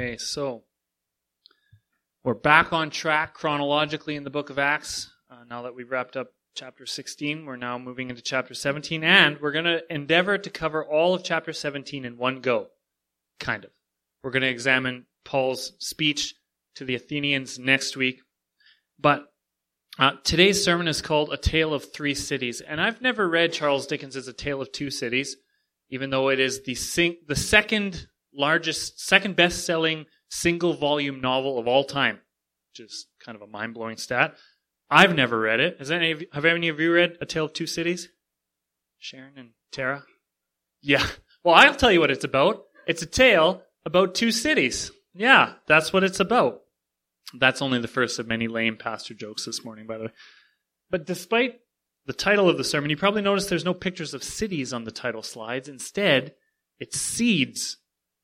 Okay, so we're back on track chronologically in the book of Acts. Uh, now that we've wrapped up chapter 16, we're now moving into chapter 17, and we're going to endeavor to cover all of chapter 17 in one go. Kind of. We're going to examine Paul's speech to the Athenians next week. But uh, today's sermon is called A Tale of Three Cities, and I've never read Charles Dickens' A Tale of Two Cities, even though it is the, sing- the second largest, second best selling single volume novel of all time, which is kind of a mind blowing stat. I've never read it. Has any of have any of you read A Tale of Two Cities? Sharon and Tara? Yeah. Well, I'll tell you what it's about. It's a tale about two cities. Yeah, that's what it's about. That's only the first of many lame pastor jokes this morning, by the way. But despite the title of the sermon, you probably noticed there's no pictures of cities on the title slides. Instead, it's seeds.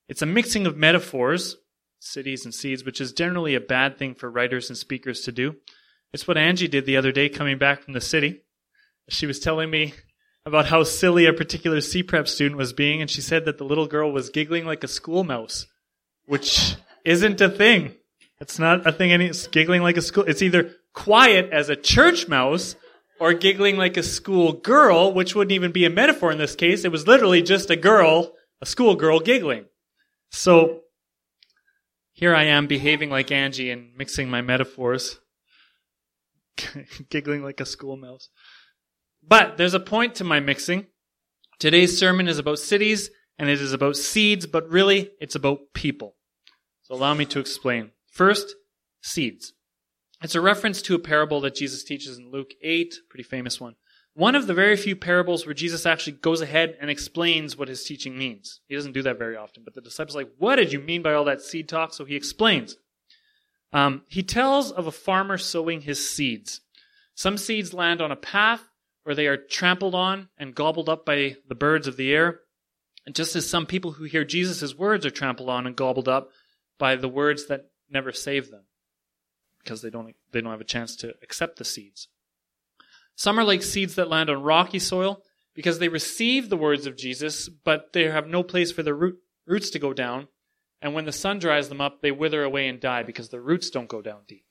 It's a mixing of metaphors, cities and seeds, which is generally a bad thing for writers and speakers to do. It's what Angie did the other day coming back from the city. She was telling me about how silly a particular C prep student was being, and she said that the little girl was giggling like a school mouse, which isn't a thing. It's not a thing. Any it's giggling like a school. It's either quiet as a church mouse or giggling like a school girl, which wouldn't even be a metaphor in this case. It was literally just a girl, a school girl giggling. So here I am behaving like Angie and mixing my metaphors, giggling like a school mouse. But there's a point to my mixing. Today's sermon is about cities and it is about seeds, but really it's about people. So allow me to explain. First, seeds. It's a reference to a parable that Jesus teaches in Luke 8, pretty famous one. One of the very few parables where Jesus actually goes ahead and explains what his teaching means. He doesn't do that very often, but the disciples are like, What did you mean by all that seed talk? So he explains. Um, he tells of a farmer sowing his seeds. Some seeds land on a path where they are trampled on and gobbled up by the birds of the air. And just as some people who hear Jesus' words are trampled on and gobbled up by the words that never save them because they don't, they don't have a chance to accept the seeds. Some are like seeds that land on rocky soil because they receive the words of Jesus, but they have no place for their root, roots to go down. And when the sun dries them up, they wither away and die because the roots don't go down deep.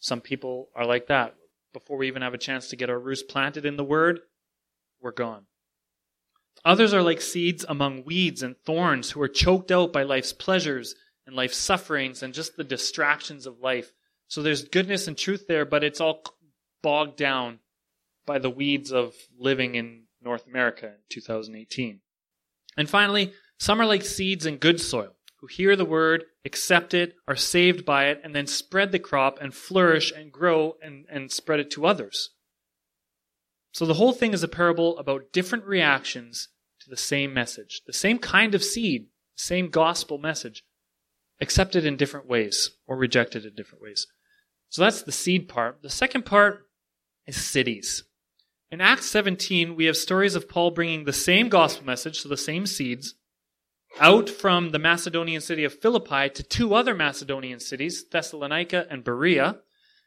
Some people are like that. Before we even have a chance to get our roots planted in the Word, we're gone. Others are like seeds among weeds and thorns who are choked out by life's pleasures and life's sufferings and just the distractions of life. So there's goodness and truth there, but it's all bogged down by the weeds of living in North America in 2018. And finally, some are like seeds in good soil who hear the word, accept it, are saved by it, and then spread the crop and flourish and grow and, and spread it to others. So the whole thing is a parable about different reactions to the same message, the same kind of seed, the same gospel message, accepted in different ways or rejected in different ways. So that's the seed part. The second part is cities. In Acts 17, we have stories of Paul bringing the same gospel message, so the same seeds, out from the Macedonian city of Philippi to two other Macedonian cities, Thessalonica and Berea,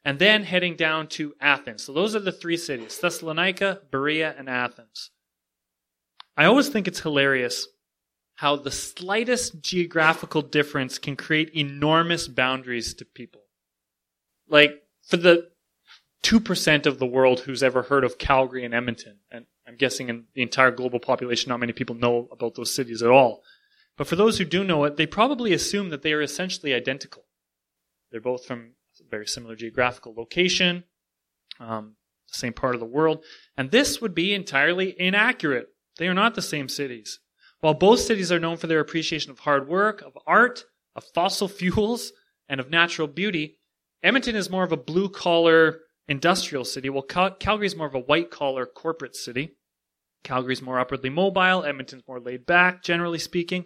and then heading down to Athens. So those are the three cities Thessalonica, Berea, and Athens. I always think it's hilarious how the slightest geographical difference can create enormous boundaries to people. Like, for the 2% of the world who's ever heard of Calgary and Edmonton, and I'm guessing in the entire global population, not many people know about those cities at all. But for those who do know it, they probably assume that they are essentially identical. They're both from a very similar geographical location, um, the same part of the world, and this would be entirely inaccurate. They are not the same cities. While both cities are known for their appreciation of hard work, of art, of fossil fuels, and of natural beauty, Edmonton is more of a blue collar industrial city, Well, Cal- Calgary is more of a white collar corporate city. Calgary's more upwardly mobile, Edmonton's more laid back, generally speaking.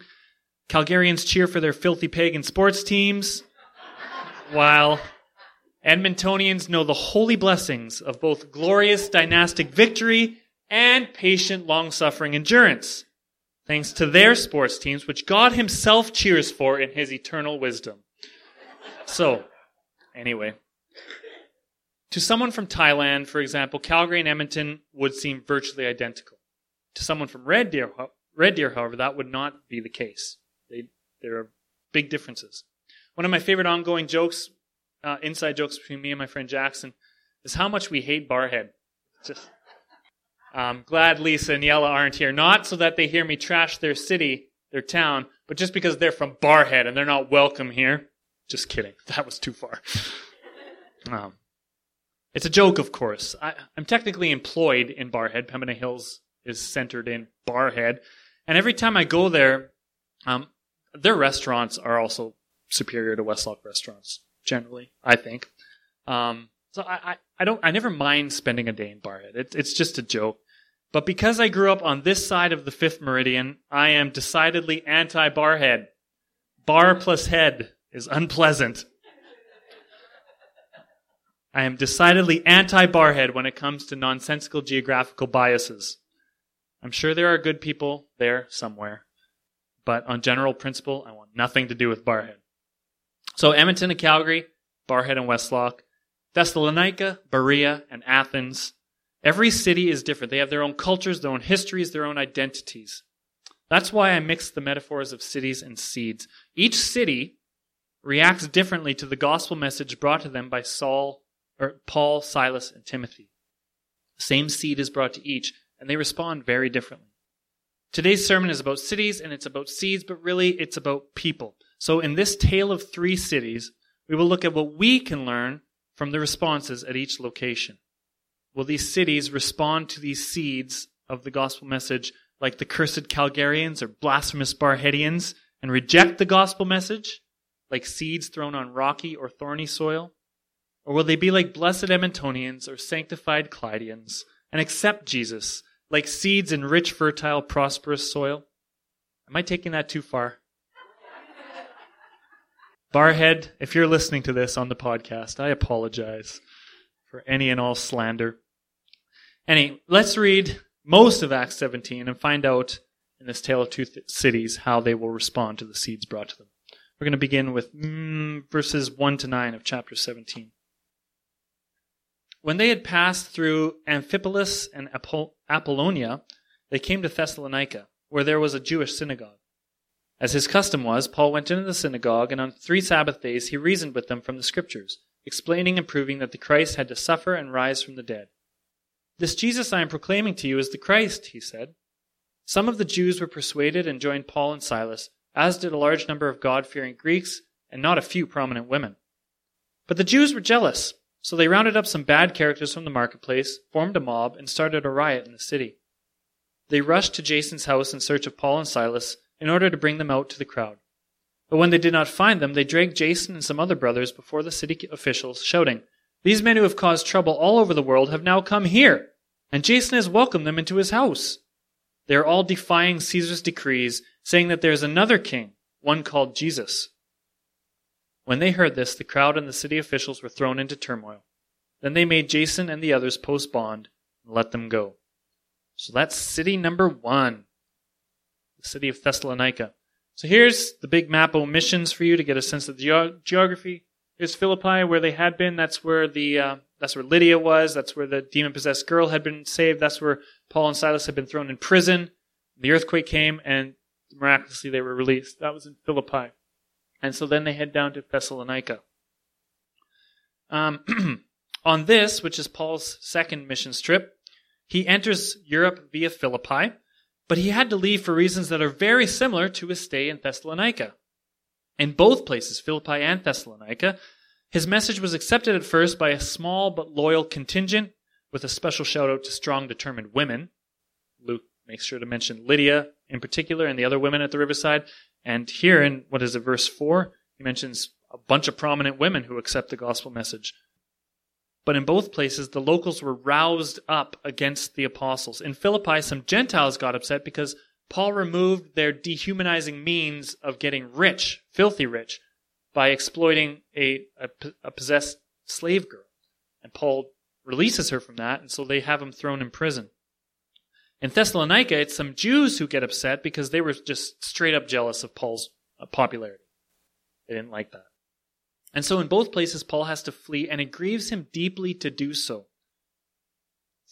Calgarians cheer for their filthy pagan sports teams, while Edmontonians know the holy blessings of both glorious dynastic victory and patient long suffering endurance, thanks to their sports teams, which God Himself cheers for in His eternal wisdom. So, anyway. To someone from Thailand, for example, Calgary and Edmonton would seem virtually identical. To someone from Red Deer, Red Deer, however, that would not be the case. They, there are big differences. One of my favorite ongoing jokes, uh, inside jokes between me and my friend Jackson, is how much we hate Barrhead. Just, I'm glad Lisa and Yella aren't here. Not so that they hear me trash their city, their town, but just because they're from Barrhead and they're not welcome here. Just kidding. That was too far. Um, it's a joke, of course. I, am technically employed in Barrhead. Pembina Hills is centered in Barrhead. And every time I go there, um, their restaurants are also superior to Westlock restaurants, generally, I think. Um, so I, I, I, don't, I never mind spending a day in Barrhead. It, it's just a joke. But because I grew up on this side of the fifth meridian, I am decidedly anti Barrhead. Bar plus head is unpleasant. I am decidedly anti Barrhead when it comes to nonsensical geographical biases. I'm sure there are good people there somewhere, but on general principle, I want nothing to do with Barrhead. So Edmonton and Calgary, Barrhead and Westlock, Thessalonica, Berea, and Athens. Every city is different. They have their own cultures, their own histories, their own identities. That's why I mix the metaphors of cities and seeds. Each city reacts differently to the gospel message brought to them by Saul or Paul, Silas, and Timothy. The same seed is brought to each, and they respond very differently. Today's sermon is about cities and it's about seeds, but really it's about people. So in this tale of three cities, we will look at what we can learn from the responses at each location. Will these cities respond to these seeds of the gospel message like the cursed Calgarians or blasphemous Barrheadians and reject the gospel message like seeds thrown on rocky or thorny soil? Or will they be like blessed Edmontonians or sanctified Clydians and accept Jesus like seeds in rich, fertile, prosperous soil? Am I taking that too far? Barrhead, if you're listening to this on the podcast, I apologize for any and all slander. Any, let's read most of Acts 17 and find out in this tale of two th- cities how they will respond to the seeds brought to them. We're going to begin with mm, verses 1 to 9 of chapter 17. When they had passed through Amphipolis and Apollonia, they came to Thessalonica, where there was a Jewish synagogue. As his custom was, Paul went into the synagogue, and on three Sabbath days he reasoned with them from the Scriptures, explaining and proving that the Christ had to suffer and rise from the dead. This Jesus I am proclaiming to you is the Christ, he said. Some of the Jews were persuaded and joined Paul and Silas, as did a large number of God fearing Greeks and not a few prominent women. But the Jews were jealous so they rounded up some bad characters from the marketplace, formed a mob, and started a riot in the city. They rushed to Jason's house in search of Paul and Silas in order to bring them out to the crowd. But when they did not find them, they dragged Jason and some other brothers before the city officials, shouting, These men who have caused trouble all over the world have now come here, and Jason has welcomed them into his house. They are all defying Caesar's decrees, saying that there is another king, one called Jesus. When they heard this, the crowd and the city officials were thrown into turmoil. Then they made Jason and the others post bond and let them go. So that's city number one, the city of Thessalonica. So here's the big map of missions for you to get a sense of the ge- geography. Here's Philippi, where they had been. That's where the uh, that's where Lydia was. That's where the demon possessed girl had been saved. That's where Paul and Silas had been thrown in prison. The earthquake came, and miraculously they were released. That was in Philippi. And so then they head down to Thessalonica. Um, on this, which is Paul's second missions trip, he enters Europe via Philippi, but he had to leave for reasons that are very similar to his stay in Thessalonica. In both places, Philippi and Thessalonica, his message was accepted at first by a small but loyal contingent, with a special shout out to strong, determined women. Luke makes sure to mention Lydia in particular and the other women at the riverside. And here in, what is it, verse 4, he mentions a bunch of prominent women who accept the gospel message. But in both places, the locals were roused up against the apostles. In Philippi, some Gentiles got upset because Paul removed their dehumanizing means of getting rich, filthy rich, by exploiting a, a, a possessed slave girl. And Paul releases her from that, and so they have him thrown in prison. In Thessalonica, it's some Jews who get upset because they were just straight up jealous of Paul's uh, popularity. They didn't like that. And so in both places, Paul has to flee, and it grieves him deeply to do so.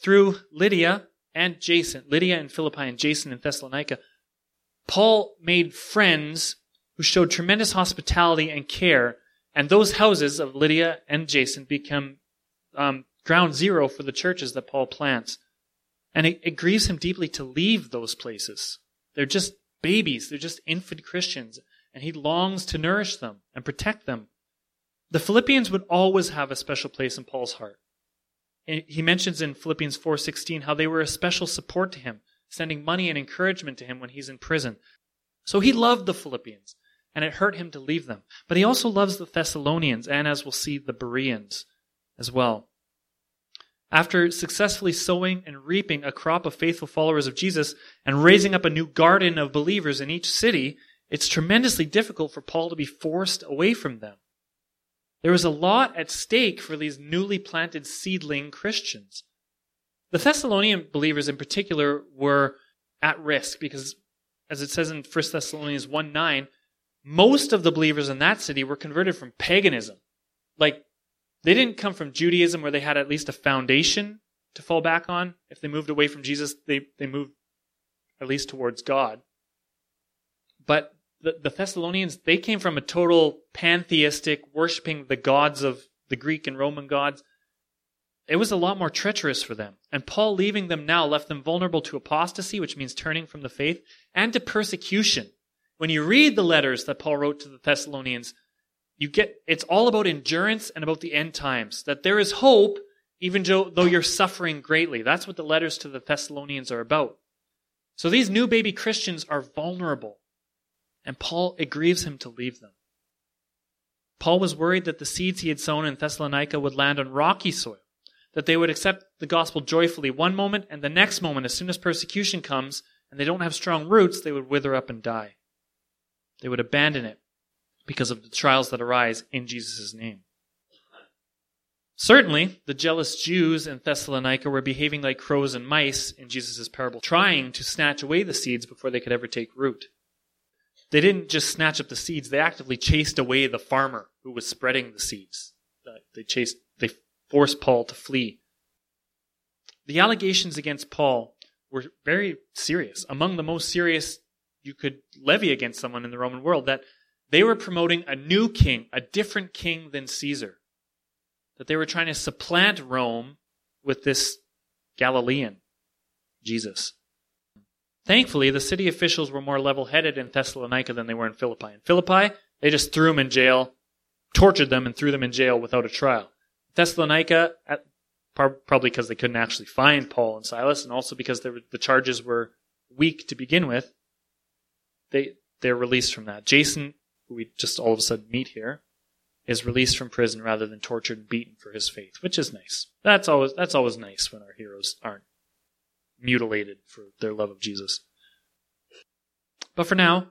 Through Lydia and Jason, Lydia in Philippi and Jason in Thessalonica, Paul made friends who showed tremendous hospitality and care, and those houses of Lydia and Jason become um, ground zero for the churches that Paul plants. And it, it grieves him deeply to leave those places. They're just babies, they're just infant Christians, and he longs to nourish them and protect them. The Philippians would always have a special place in Paul's heart. He mentions in Philippians 4:16 how they were a special support to him, sending money and encouragement to him when he's in prison. So he loved the Philippians, and it hurt him to leave them. But he also loves the Thessalonians and as we'll see the Bereans as well. After successfully sowing and reaping a crop of faithful followers of Jesus and raising up a new garden of believers in each city, it's tremendously difficult for Paul to be forced away from them. There was a lot at stake for these newly planted seedling Christians. The Thessalonian believers in particular were at risk because, as it says in 1 Thessalonians 1 9, most of the believers in that city were converted from paganism. Like, they didn't come from Judaism where they had at least a foundation to fall back on. If they moved away from Jesus, they, they moved at least towards God. But the, the Thessalonians, they came from a total pantheistic, worshiping the gods of the Greek and Roman gods. It was a lot more treacherous for them. And Paul leaving them now left them vulnerable to apostasy, which means turning from the faith, and to persecution. When you read the letters that Paul wrote to the Thessalonians, you get it's all about endurance and about the end times. That there is hope even though you're suffering greatly. That's what the letters to the Thessalonians are about. So these new baby Christians are vulnerable. And Paul, it grieves him to leave them. Paul was worried that the seeds he had sown in Thessalonica would land on rocky soil, that they would accept the gospel joyfully one moment, and the next moment, as soon as persecution comes and they don't have strong roots, they would wither up and die. They would abandon it because of the trials that arise in Jesus' name. Certainly, the jealous Jews in Thessalonica were behaving like crows and mice in Jesus' parable, trying to snatch away the seeds before they could ever take root. They didn't just snatch up the seeds, they actively chased away the farmer who was spreading the seeds. Uh, they chased, they forced Paul to flee. The allegations against Paul were very serious, among the most serious you could levy against someone in the Roman world, that they were promoting a new king, a different king than Caesar. That they were trying to supplant Rome with this Galilean, Jesus. Thankfully, the city officials were more level headed in Thessalonica than they were in Philippi. In Philippi, they just threw them in jail, tortured them, and threw them in jail without a trial. Thessalonica, at, probably because they couldn't actually find Paul and Silas, and also because were, the charges were weak to begin with, they they're released from that. Jason, who we just all of a sudden meet here, is released from prison rather than tortured and beaten for his faith, which is nice. That's always that's always nice when our heroes aren't mutilated for their love of Jesus. But for now,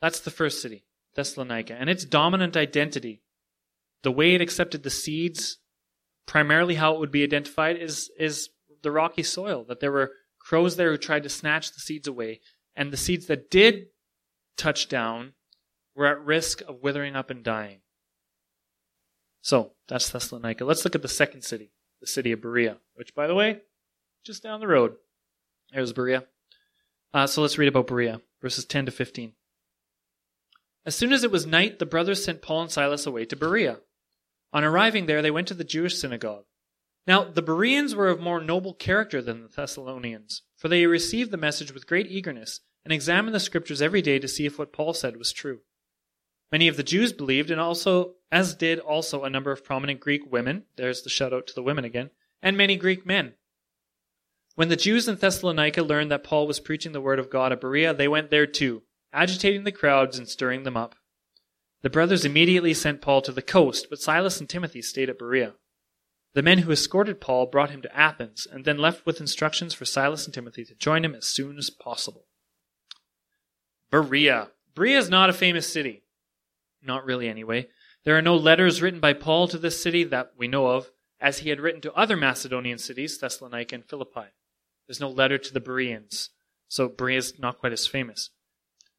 that's the first city, Thessalonica, and its dominant identity, the way it accepted the seeds, primarily how it would be identified is is the rocky soil. That there were crows there who tried to snatch the seeds away, and the seeds that did touch down were at risk of withering up and dying. So that's Thessalonica. Let's look at the second city, the city of Berea, which, by the way, just down the road. There's Berea. Uh, so let's read about Berea, verses 10 to 15. As soon as it was night, the brothers sent Paul and Silas away to Berea. On arriving there, they went to the Jewish synagogue. Now, the Bereans were of more noble character than the Thessalonians, for they received the message with great eagerness and examined the scriptures every day to see if what Paul said was true. Many of the Jews believed, and also, as did also a number of prominent Greek women, there's the shout out to the women again, and many Greek men. When the Jews in Thessalonica learned that Paul was preaching the word of God at Berea, they went there too, agitating the crowds and stirring them up. The brothers immediately sent Paul to the coast, but Silas and Timothy stayed at Berea. The men who escorted Paul brought him to Athens, and then left with instructions for Silas and Timothy to join him as soon as possible. Berea. Berea is not a famous city. Not really, anyway. There are no letters written by Paul to this city that we know of, as he had written to other Macedonian cities, Thessalonica and Philippi. There's no letter to the Bereans. So Berea is not quite as famous.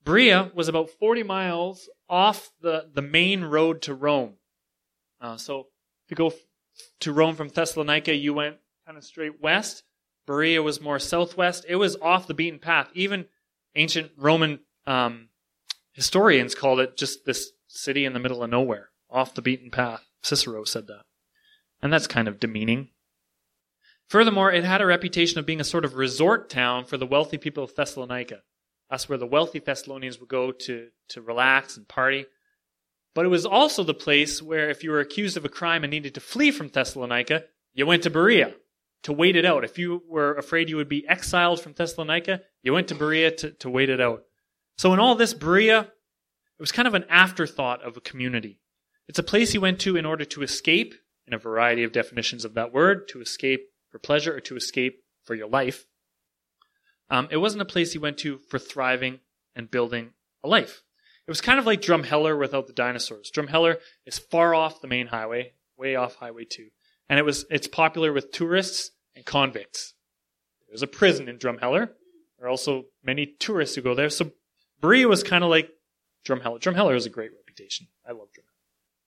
Berea was about 40 miles off the, the main road to Rome. Uh, so if you go to Rome from Thessalonica, you went kind of straight west. Berea was more southwest. It was off the beaten path. Even ancient Roman um, historians called it just this city in the middle of nowhere, off the beaten path. Cicero said that. And that's kind of demeaning. Furthermore, it had a reputation of being a sort of resort town for the wealthy people of Thessalonica. That's where the wealthy Thessalonians would go to, to relax and party. But it was also the place where if you were accused of a crime and needed to flee from Thessalonica, you went to Berea to wait it out. If you were afraid you would be exiled from Thessalonica, you went to Berea to, to wait it out. So in all this, Berea, it was kind of an afterthought of a community. It's a place you went to in order to escape, in a variety of definitions of that word, to escape for pleasure or to escape for your life. Um, it wasn't a place you went to for thriving and building a life. It was kind of like Drumheller without the dinosaurs. Drumheller is far off the main highway, way off Highway 2. And it was, it's popular with tourists and convicts. There's a prison in Drumheller. There are also many tourists who go there. So Berea was kind of like Drumheller. Drumheller has a great reputation. I love Drumheller.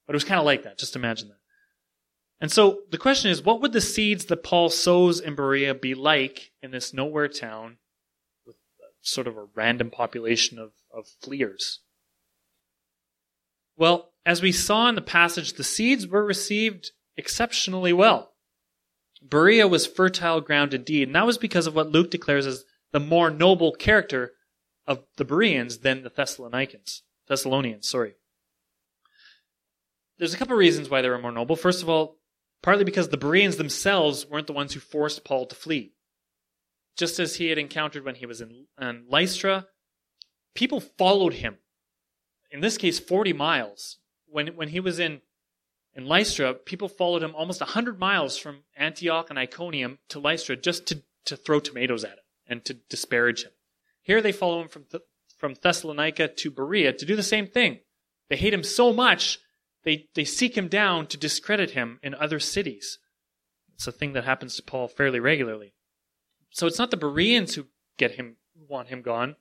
But it was kind of like that. Just imagine that. And so the question is, what would the seeds that Paul sows in Berea be like in this nowhere town with uh, sort of a random population of, of fleers? Well, as we saw in the passage, the seeds were received exceptionally well. Berea was fertile ground indeed, and that was because of what Luke declares as the more noble character of the Bereans than the Thessalonians. Thessalonians, sorry. There's a couple reasons why they were more noble. First of all, partly because the Bereans themselves weren't the ones who forced Paul to flee. Just as he had encountered when he was in, in Lystra, people followed him. In this case, 40 miles. When, when he was in, in Lystra, people followed him almost 100 miles from Antioch and Iconium to Lystra just to, to throw tomatoes at him and to disparage him. Here they follow him from, Th- from Thessalonica to Berea to do the same thing. They hate him so much, they, they seek him down to discredit him in other cities. It's a thing that happens to Paul fairly regularly. So it's not the Bereans who get him, want him gone.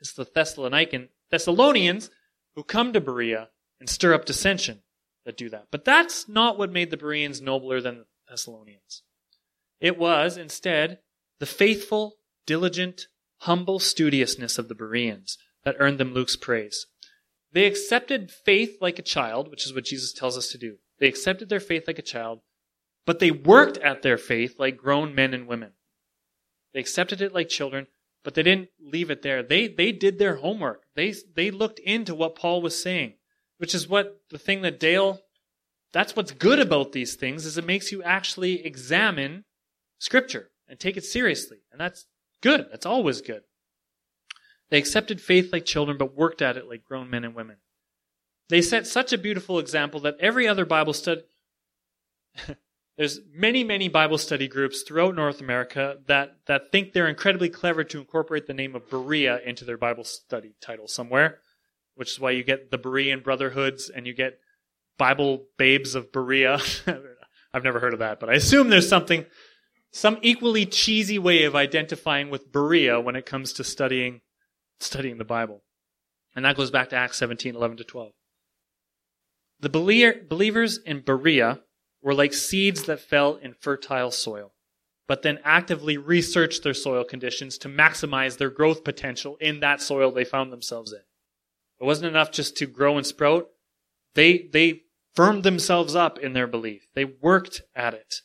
It's the Thessalonican, Thessalonians who come to Berea and stir up dissension that do that. But that's not what made the Bereans nobler than the Thessalonians. It was, instead, the faithful, diligent, humble studiousness of the Bereans that earned them Luke's praise. They accepted faith like a child, which is what Jesus tells us to do. They accepted their faith like a child, but they worked at their faith like grown men and women. They accepted it like children, but they didn't leave it there. They, they did their homework. They, they looked into what Paul was saying, which is what the thing that Dale, that's what's good about these things, is it makes you actually examine scripture and take it seriously. And that's good. That's always good. They accepted faith like children, but worked at it like grown men and women. They set such a beautiful example that every other Bible study, there's many, many Bible study groups throughout North America that, that think they're incredibly clever to incorporate the name of Berea into their Bible study title somewhere, which is why you get the Berean Brotherhoods and you get Bible Babes of Berea. I've never heard of that, but I assume there's something some equally cheesy way of identifying with Berea when it comes to studying studying the Bible. And that goes back to Acts 17, 11 to 12. The believers in Berea were like seeds that fell in fertile soil, but then actively researched their soil conditions to maximize their growth potential in that soil they found themselves in. It wasn't enough just to grow and sprout. They, they firmed themselves up in their belief. They worked at it.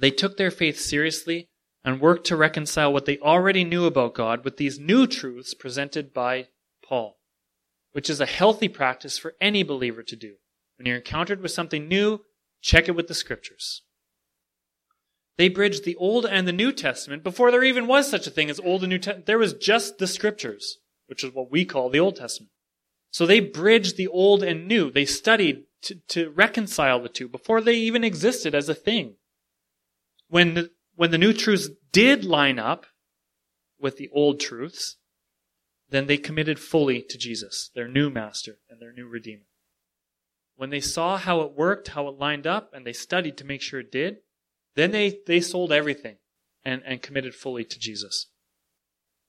They took their faith seriously and worked to reconcile what they already knew about God with these new truths presented by Paul, which is a healthy practice for any believer to do. When you're encountered with something new, check it with the scriptures. They bridged the Old and the New Testament before there even was such a thing as Old and New Testament. There was just the scriptures, which is what we call the Old Testament. So they bridged the Old and New. They studied to, to reconcile the two before they even existed as a thing when the, when the new truths did line up with the old truths, then they committed fully to Jesus, their new master and their new redeemer. When they saw how it worked, how it lined up, and they studied to make sure it did, then they, they sold everything and, and committed fully to Jesus.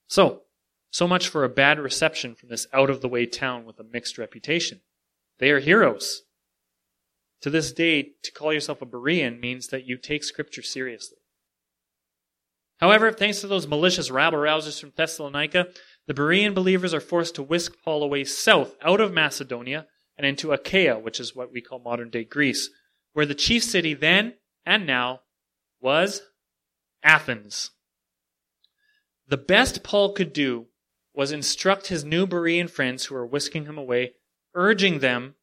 So, so much for a bad reception from this out of the way town with a mixed reputation. They are heroes. To this day, to call yourself a Berean means that you take Scripture seriously. However, thanks to those malicious rabble rousers from Thessalonica, The Berean believers are forced to whisk Paul away south out of Macedonia and into Achaia, which is what we call modern day Greece, where the chief city then and now was Athens. The best Paul could do was instruct his new Berean friends who were whisking him away, urging them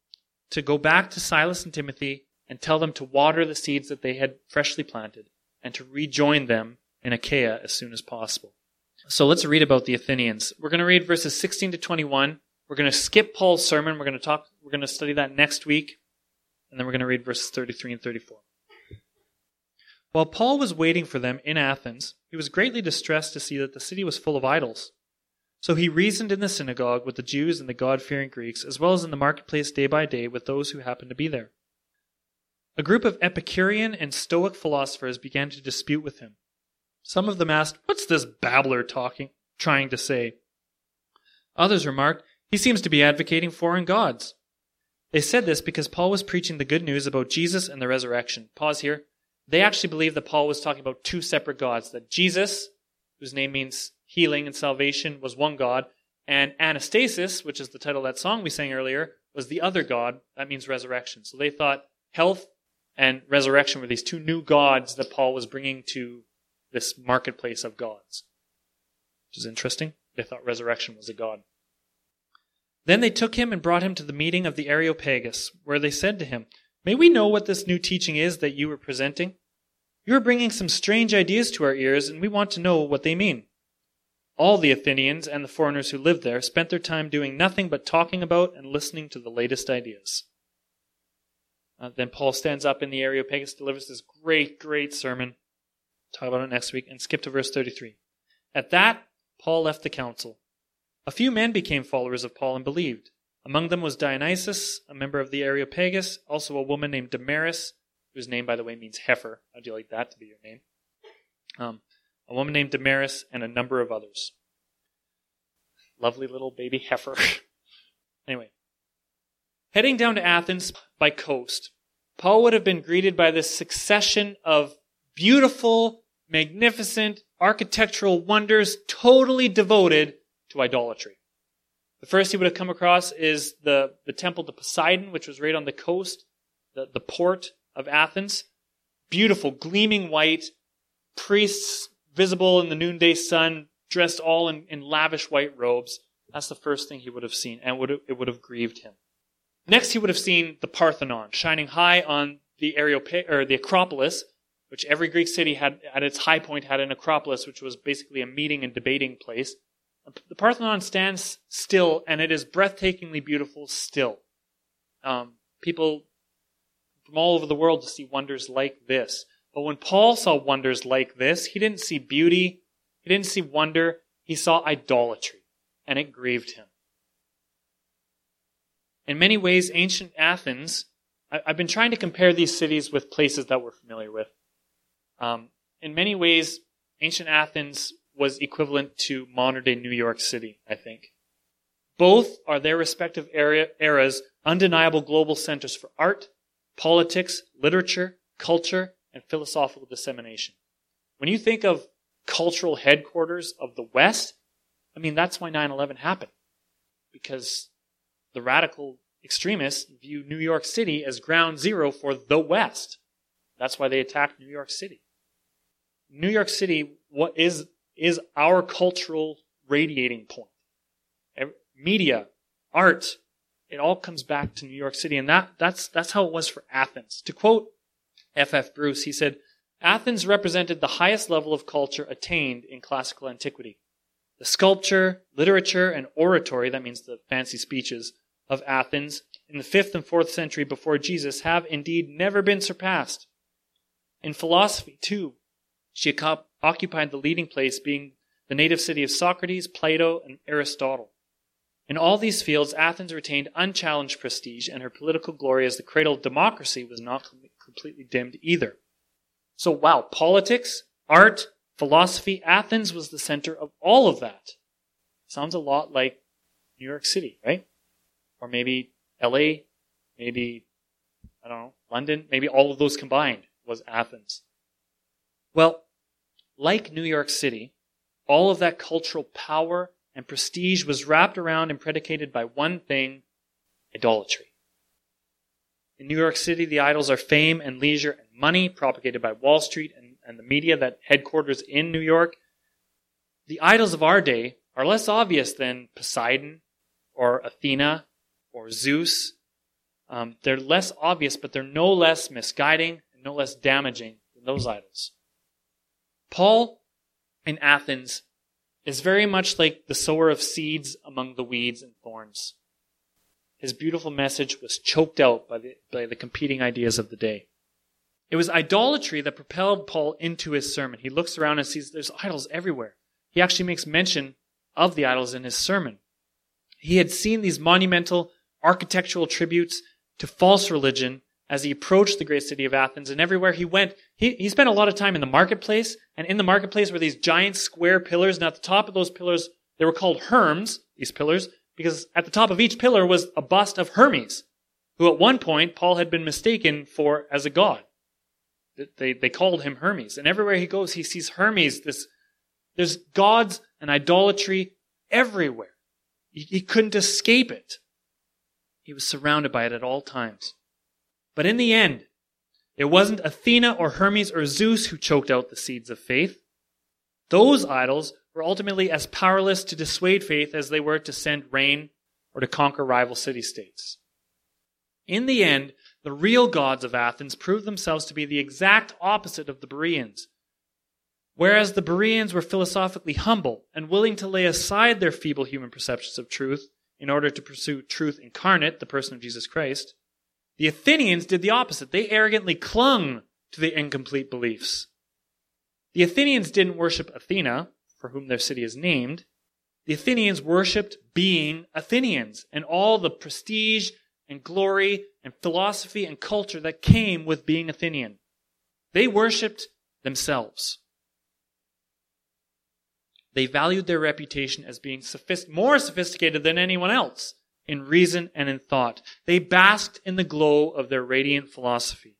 to go back to Silas and Timothy and tell them to water the seeds that they had freshly planted and to rejoin them in Achaia as soon as possible. So let's read about the Athenians. We're going to read verses 16 to 21. We're going to skip Paul's sermon. We're going to talk, we're going to study that next week. And then we're going to read verses 33 and 34. While Paul was waiting for them in Athens, he was greatly distressed to see that the city was full of idols. So he reasoned in the synagogue with the Jews and the God fearing Greeks, as well as in the marketplace day by day with those who happened to be there. A group of Epicurean and Stoic philosophers began to dispute with him. Some of them asked, What's this babbler talking, trying to say? Others remarked, He seems to be advocating foreign gods. They said this because Paul was preaching the good news about Jesus and the resurrection. Pause here. They actually believed that Paul was talking about two separate gods, that Jesus, whose name means healing and salvation, was one God, and Anastasis, which is the title of that song we sang earlier, was the other God. That means resurrection. So they thought health and resurrection were these two new gods that Paul was bringing to this marketplace of gods. Which is interesting. They thought resurrection was a god. Then they took him and brought him to the meeting of the Areopagus, where they said to him, May we know what this new teaching is that you are presenting? You are bringing some strange ideas to our ears, and we want to know what they mean. All the Athenians and the foreigners who lived there spent their time doing nothing but talking about and listening to the latest ideas. Uh, then Paul stands up in the Areopagus, delivers this great, great sermon. Talk about it next week, and skip to verse 33. At that, Paul left the council. A few men became followers of Paul and believed. Among them was Dionysius, a member of the Areopagus, also a woman named Damaris, whose name, by the way, means heifer. How'd you like that to be your name? Um, a woman named Damaris, and a number of others. Lovely little baby heifer. anyway, heading down to Athens by coast, Paul would have been greeted by this succession of beautiful, magnificent architectural wonders totally devoted to idolatry. The first he would have come across is the, the temple to Poseidon, which was right on the coast, the, the port of Athens. Beautiful, gleaming white, priests visible in the noonday sun, dressed all in, in lavish white robes. That's the first thing he would have seen, and would have, it would have grieved him. Next, he would have seen the Parthenon, shining high on the Areop- or the Acropolis, which every Greek city had at its high point had an Acropolis, which was basically a meeting and debating place. The Parthenon stands still, and it is breathtakingly beautiful still. Um, people from all over the world to see wonders like this. But when Paul saw wonders like this, he didn't see beauty, he didn't see wonder, he saw idolatry, and it grieved him. In many ways, ancient Athens, I've been trying to compare these cities with places that we're familiar with. Um, in many ways, ancient Athens was equivalent to modern day New York City, I think. Both are their respective era, eras undeniable global centers for art, politics, literature, culture, and philosophical dissemination. When you think of cultural headquarters of the West, I mean, that's why 9 11 happened. Because the radical extremists view New York City as ground zero for the West. That's why they attacked New York City. New York City what is is our cultural radiating point. Media, art, it all comes back to New York City, and that that's that's how it was for Athens. To quote F. F. Bruce, he said, "Athens represented the highest level of culture attained in classical antiquity. The sculpture, literature, and oratory, that means the fancy speeches of Athens in the 5th and 4th century before Jesus have indeed never been surpassed. In philosophy, too, she occupied the leading place, being the native city of Socrates, Plato, and Aristotle. In all these fields, Athens retained unchallenged prestige, and her political glory as the cradle of democracy was not completely dimmed either. So, wow, politics, art, philosophy, Athens was the center of all of that. Sounds a lot like New York City, right? Or maybe LA, maybe, I don't know, London, maybe all of those combined was Athens. Well, like New York City, all of that cultural power and prestige was wrapped around and predicated by one thing idolatry. In New York City, the idols are fame and leisure and money, propagated by Wall Street and, and the media that headquarters in New York. The idols of our day are less obvious than Poseidon or Athena or Zeus. Um, they're less obvious, but they're no less misguiding and no less damaging than those idols. Paul in Athens is very much like the sower of seeds among the weeds and thorns. His beautiful message was choked out by the, by the competing ideas of the day. It was idolatry that propelled Paul into his sermon. He looks around and sees there's idols everywhere. He actually makes mention of the idols in his sermon. He had seen these monumental architectural tributes to false religion as he approached the great city of Athens, and everywhere he went, he, he spent a lot of time in the marketplace, and in the marketplace were these giant square pillars, and at the top of those pillars, they were called herms, these pillars, because at the top of each pillar was a bust of Hermes, who at one point Paul had been mistaken for as a god. They, they called him Hermes. And everywhere he goes, he sees Hermes. This, there's gods and idolatry everywhere. He, he couldn't escape it. He was surrounded by it at all times. But in the end, it wasn't Athena or Hermes or Zeus who choked out the seeds of faith. Those idols were ultimately as powerless to dissuade faith as they were to send rain or to conquer rival city states. In the end, the real gods of Athens proved themselves to be the exact opposite of the Bereans. Whereas the Bereans were philosophically humble and willing to lay aside their feeble human perceptions of truth in order to pursue truth incarnate, the person of Jesus Christ, the Athenians did the opposite. They arrogantly clung to the incomplete beliefs. The Athenians didn't worship Athena, for whom their city is named, the Athenians worshipped being Athenians and all the prestige and glory and philosophy and culture that came with being Athenian. They worshipped themselves. They valued their reputation as being sophist- more sophisticated than anyone else in reason and in thought. They basked in the glow of their radiant philosophy.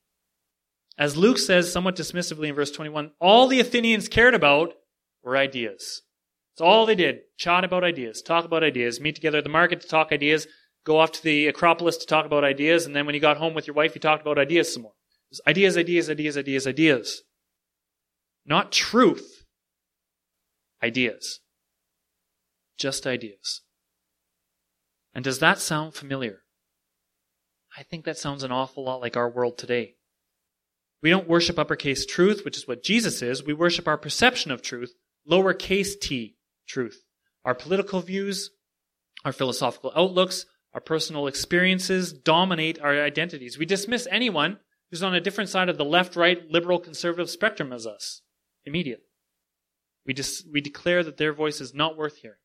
As Luke says somewhat dismissively in verse 21, all the Athenians cared about were ideas. That's all they did. Chat about ideas, talk about ideas, meet together at the market to talk ideas, go off to the Acropolis to talk about ideas, and then when you got home with your wife, you talked about ideas some more. ideas, ideas, ideas, ideas, ideas. Not truth. Ideas. Just ideas. And does that sound familiar? I think that sounds an awful lot like our world today. We don't worship uppercase truth, which is what Jesus is. We worship our perception of truth, lowercase t truth. Our political views, our philosophical outlooks, our personal experiences dominate our identities. We dismiss anyone who's on a different side of the left, right, liberal, conservative spectrum as us immediately. We, dis- we declare that their voice is not worth hearing.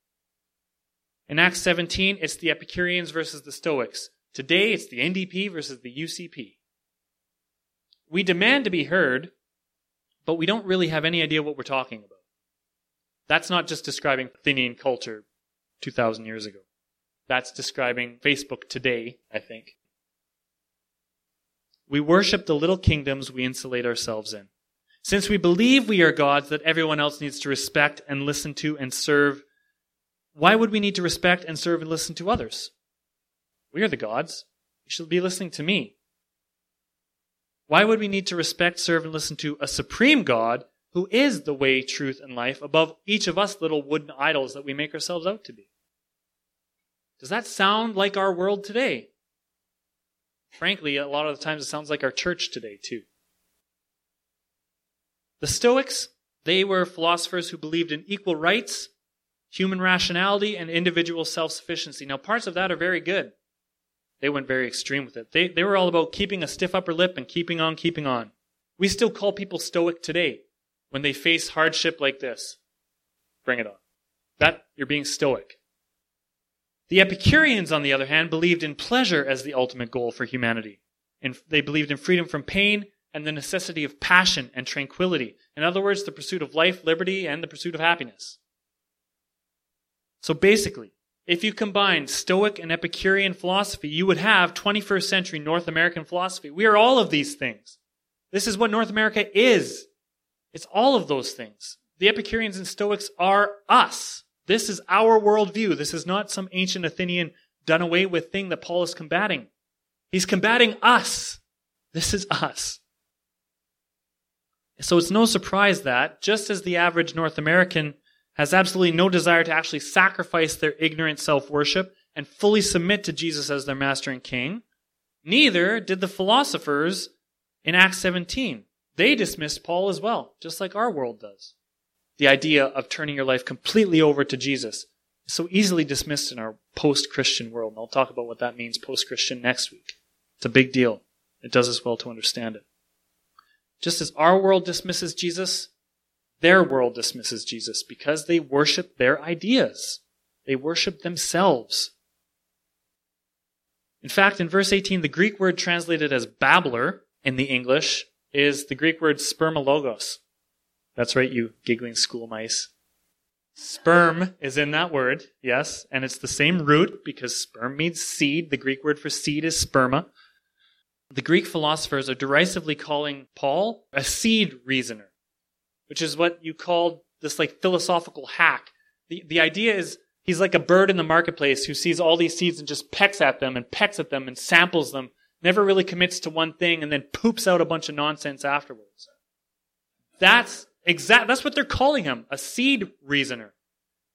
In Acts 17, it's the Epicureans versus the Stoics. Today, it's the NDP versus the UCP. We demand to be heard, but we don't really have any idea what we're talking about. That's not just describing Athenian culture 2,000 years ago. That's describing Facebook today, I think. We worship the little kingdoms we insulate ourselves in. Since we believe we are gods that everyone else needs to respect and listen to and serve, why would we need to respect and serve and listen to others? We are the gods. You should be listening to me. Why would we need to respect, serve, and listen to a supreme God who is the way, truth, and life above each of us little wooden idols that we make ourselves out to be. Does that sound like our world today? Frankly, a lot of the times it sounds like our church today, too. The Stoics, they were philosophers who believed in equal rights, human rationality, and individual self sufficiency. Now, parts of that are very good. They went very extreme with it. They, they were all about keeping a stiff upper lip and keeping on, keeping on. We still call people stoic today when they face hardship like this. Bring it on. That, you're being stoic. The Epicureans, on the other hand, believed in pleasure as the ultimate goal for humanity. And they believed in freedom from pain and the necessity of passion and tranquility. In other words, the pursuit of life, liberty, and the pursuit of happiness. So basically, if you combine Stoic and Epicurean philosophy, you would have 21st century North American philosophy. We are all of these things. This is what North America is. It's all of those things. The Epicureans and Stoics are us, This is our worldview. This is not some ancient Athenian done away with thing that Paul is combating. He's combating us. This is us. So it's no surprise that, just as the average North American has absolutely no desire to actually sacrifice their ignorant self worship and fully submit to Jesus as their master and king, neither did the philosophers in Acts 17. They dismissed Paul as well, just like our world does. The idea of turning your life completely over to Jesus is so easily dismissed in our post Christian world. And I'll talk about what that means post Christian next week. It's a big deal. It does us well to understand it. Just as our world dismisses Jesus, their world dismisses Jesus because they worship their ideas. They worship themselves. In fact, in verse 18, the Greek word translated as babbler in the English is the Greek word spermologos. That's right, you giggling school mice. Sperm is in that word, yes, and it's the same root because sperm means seed. The Greek word for seed is sperma. The Greek philosophers are derisively calling Paul a seed reasoner, which is what you called this like philosophical hack. The, the idea is he's like a bird in the marketplace who sees all these seeds and just pecks at them and pecks at them and samples them, never really commits to one thing and then poops out a bunch of nonsense afterwards. That's exact, that's what they're calling him, a seed reasoner.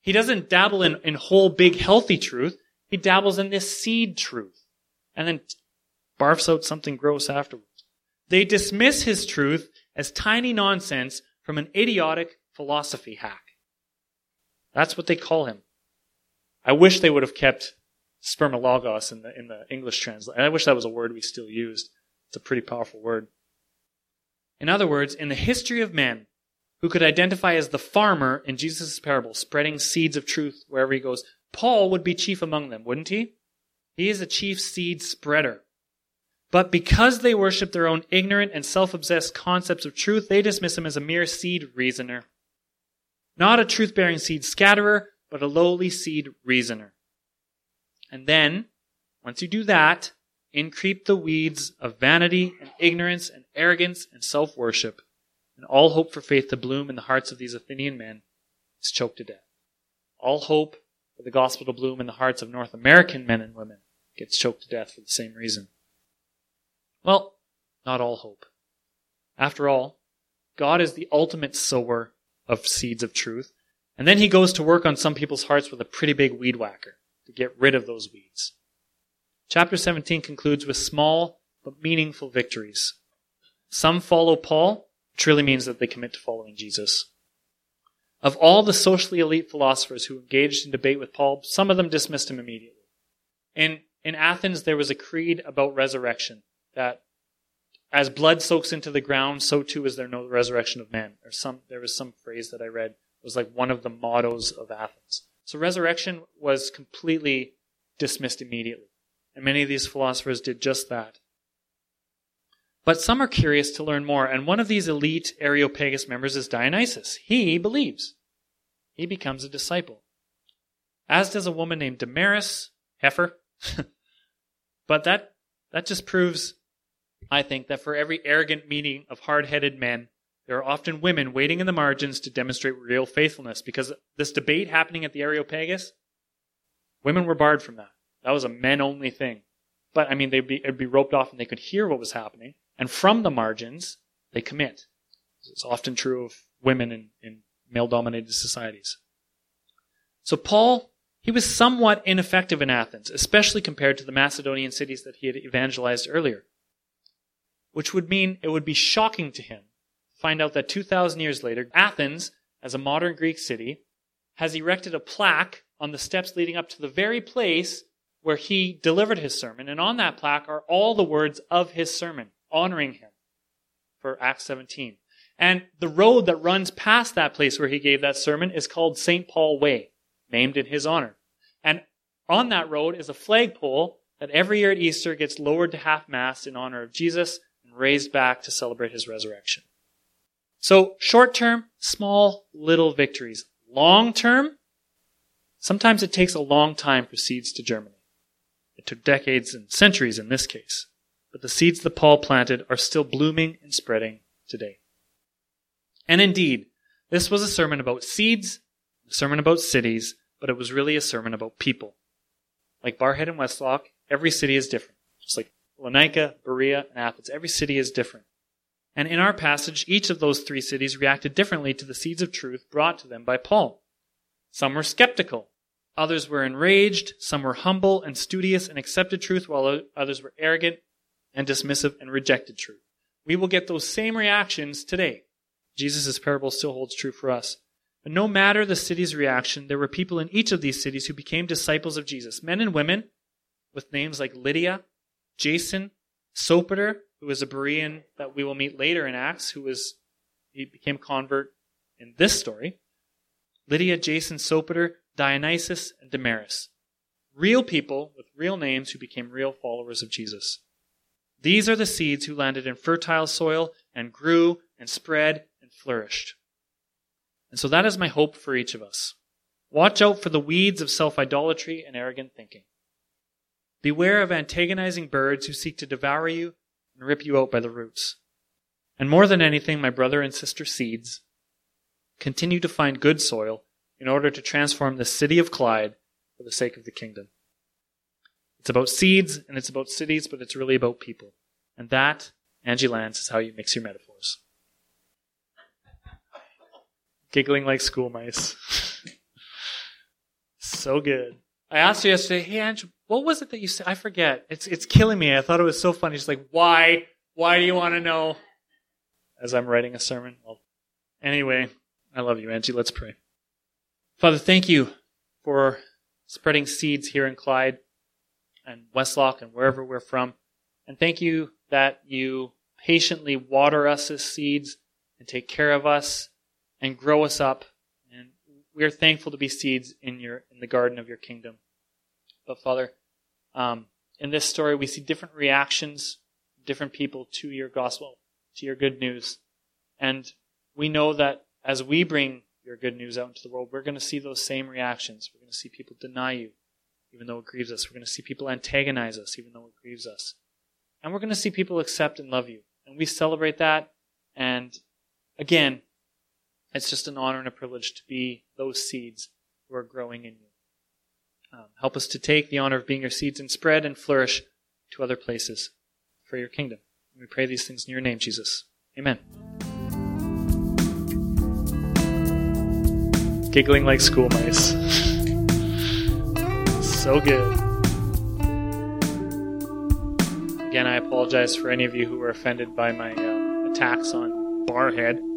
He doesn't dabble in, in whole big healthy truth. He dabbles in this seed truth and then barfs out something gross afterwards. They dismiss his truth as tiny nonsense from an idiotic philosophy hack. That's what they call him. I wish they would have kept spermologos in the, in the English translation. I wish that was a word we still used. It's a pretty powerful word. In other words, in the history of men, who could identify as the farmer in Jesus' parable, spreading seeds of truth wherever he goes, Paul would be chief among them, wouldn't he? He is a chief seed spreader. But because they worship their own ignorant and self obsessed concepts of truth, they dismiss him as a mere seed reasoner. Not a truth bearing seed scatterer, but a lowly seed reasoner. And then, once you do that, in creep the weeds of vanity and ignorance and arrogance and self worship, and all hope for faith to bloom in the hearts of these Athenian men is choked to death. All hope for the gospel to bloom in the hearts of North American men and women gets choked to death for the same reason. Well, not all hope. After all, God is the ultimate sower of seeds of truth, and then he goes to work on some people's hearts with a pretty big weed whacker to get rid of those weeds. Chapter 17 concludes with small but meaningful victories. Some follow Paul, really means that they commit to following Jesus. Of all the socially elite philosophers who engaged in debate with Paul, some of them dismissed him immediately. In, in Athens, there was a creed about resurrection that as blood soaks into the ground, so too is there no resurrection of men. Or some there was some phrase that I read was like one of the mottos of Athens. So resurrection was completely dismissed immediately. And many of these philosophers did just that. But some are curious to learn more, and one of these elite Areopagus members is Dionysius. He believes. He becomes a disciple. As does a woman named Damaris Heifer. but that, that just proves I think that for every arrogant meeting of hard headed men, there are often women waiting in the margins to demonstrate real faithfulness because this debate happening at the Areopagus, women were barred from that. That was a men only thing. But I mean, they'd be, it'd be roped off and they could hear what was happening. And from the margins, they commit. It's often true of women in, in male dominated societies. So Paul, he was somewhat ineffective in Athens, especially compared to the Macedonian cities that he had evangelized earlier which would mean it would be shocking to him find out that 2,000 years later, Athens, as a modern Greek city, has erected a plaque on the steps leading up to the very place where he delivered his sermon. And on that plaque are all the words of his sermon, honoring him for Acts 17. And the road that runs past that place where he gave that sermon is called St. Paul Way, named in his honor. And on that road is a flagpole that every year at Easter gets lowered to half mast in honor of Jesus and raised back to celebrate his resurrection. So short term, small little victories. Long term, sometimes it takes a long time for seeds to germinate. It took decades and centuries in this case, but the seeds that Paul planted are still blooming and spreading today. And indeed, this was a sermon about seeds, a sermon about cities, but it was really a sermon about people. Like Barrhead and Westlock, every city is different. Just like Thessalonica, Berea, and Athens, every city is different. And in our passage, each of those three cities reacted differently to the seeds of truth brought to them by Paul. Some were skeptical. Others were enraged. Some were humble and studious and accepted truth, while others were arrogant and dismissive and rejected truth. We will get those same reactions today. Jesus' parable still holds true for us. But no matter the city's reaction, there were people in each of these cities who became disciples of Jesus. Men and women with names like Lydia, Jason, Sopater, who was a Berean that we will meet later in Acts, who was he became convert in this story. Lydia, Jason, Sopater, Dionysius, and Damaris. Real people with real names who became real followers of Jesus. These are the seeds who landed in fertile soil and grew and spread and flourished. And so that is my hope for each of us. Watch out for the weeds of self idolatry and arrogant thinking. Beware of antagonizing birds who seek to devour you and rip you out by the roots. And more than anything, my brother and sister seeds, continue to find good soil in order to transform the city of Clyde for the sake of the kingdom. It's about seeds and it's about cities, but it's really about people. And that, Angie Lance, is how you mix your metaphors. Giggling like school mice. so good. I asked her yesterday, hey Angie, what was it that you said? I forget. It's it's killing me. I thought it was so funny. She's like, why? Why do you want to know? As I'm writing a sermon. Well, anyway, I love you, Angie. Let's pray. Father, thank you for spreading seeds here in Clyde and Westlock and wherever we're from. And thank you that you patiently water us as seeds and take care of us and grow us up. And we are thankful to be seeds in your in the garden of your kingdom. But Father, um, in this story we see different reactions, different people to your gospel, to your good news. And we know that as we bring your good news out into the world, we're going to see those same reactions. We're going to see people deny you, even though it grieves us. We're going to see people antagonize us, even though it grieves us. And we're going to see people accept and love you. And we celebrate that. And again, it's just an honor and a privilege to be those seeds who are growing in you. Um, help us to take the honor of being your seeds and spread and flourish to other places for your kingdom. We pray these things in your name, Jesus. Amen. Giggling like school mice. so good. Again, I apologize for any of you who were offended by my uh, attacks on Barrhead.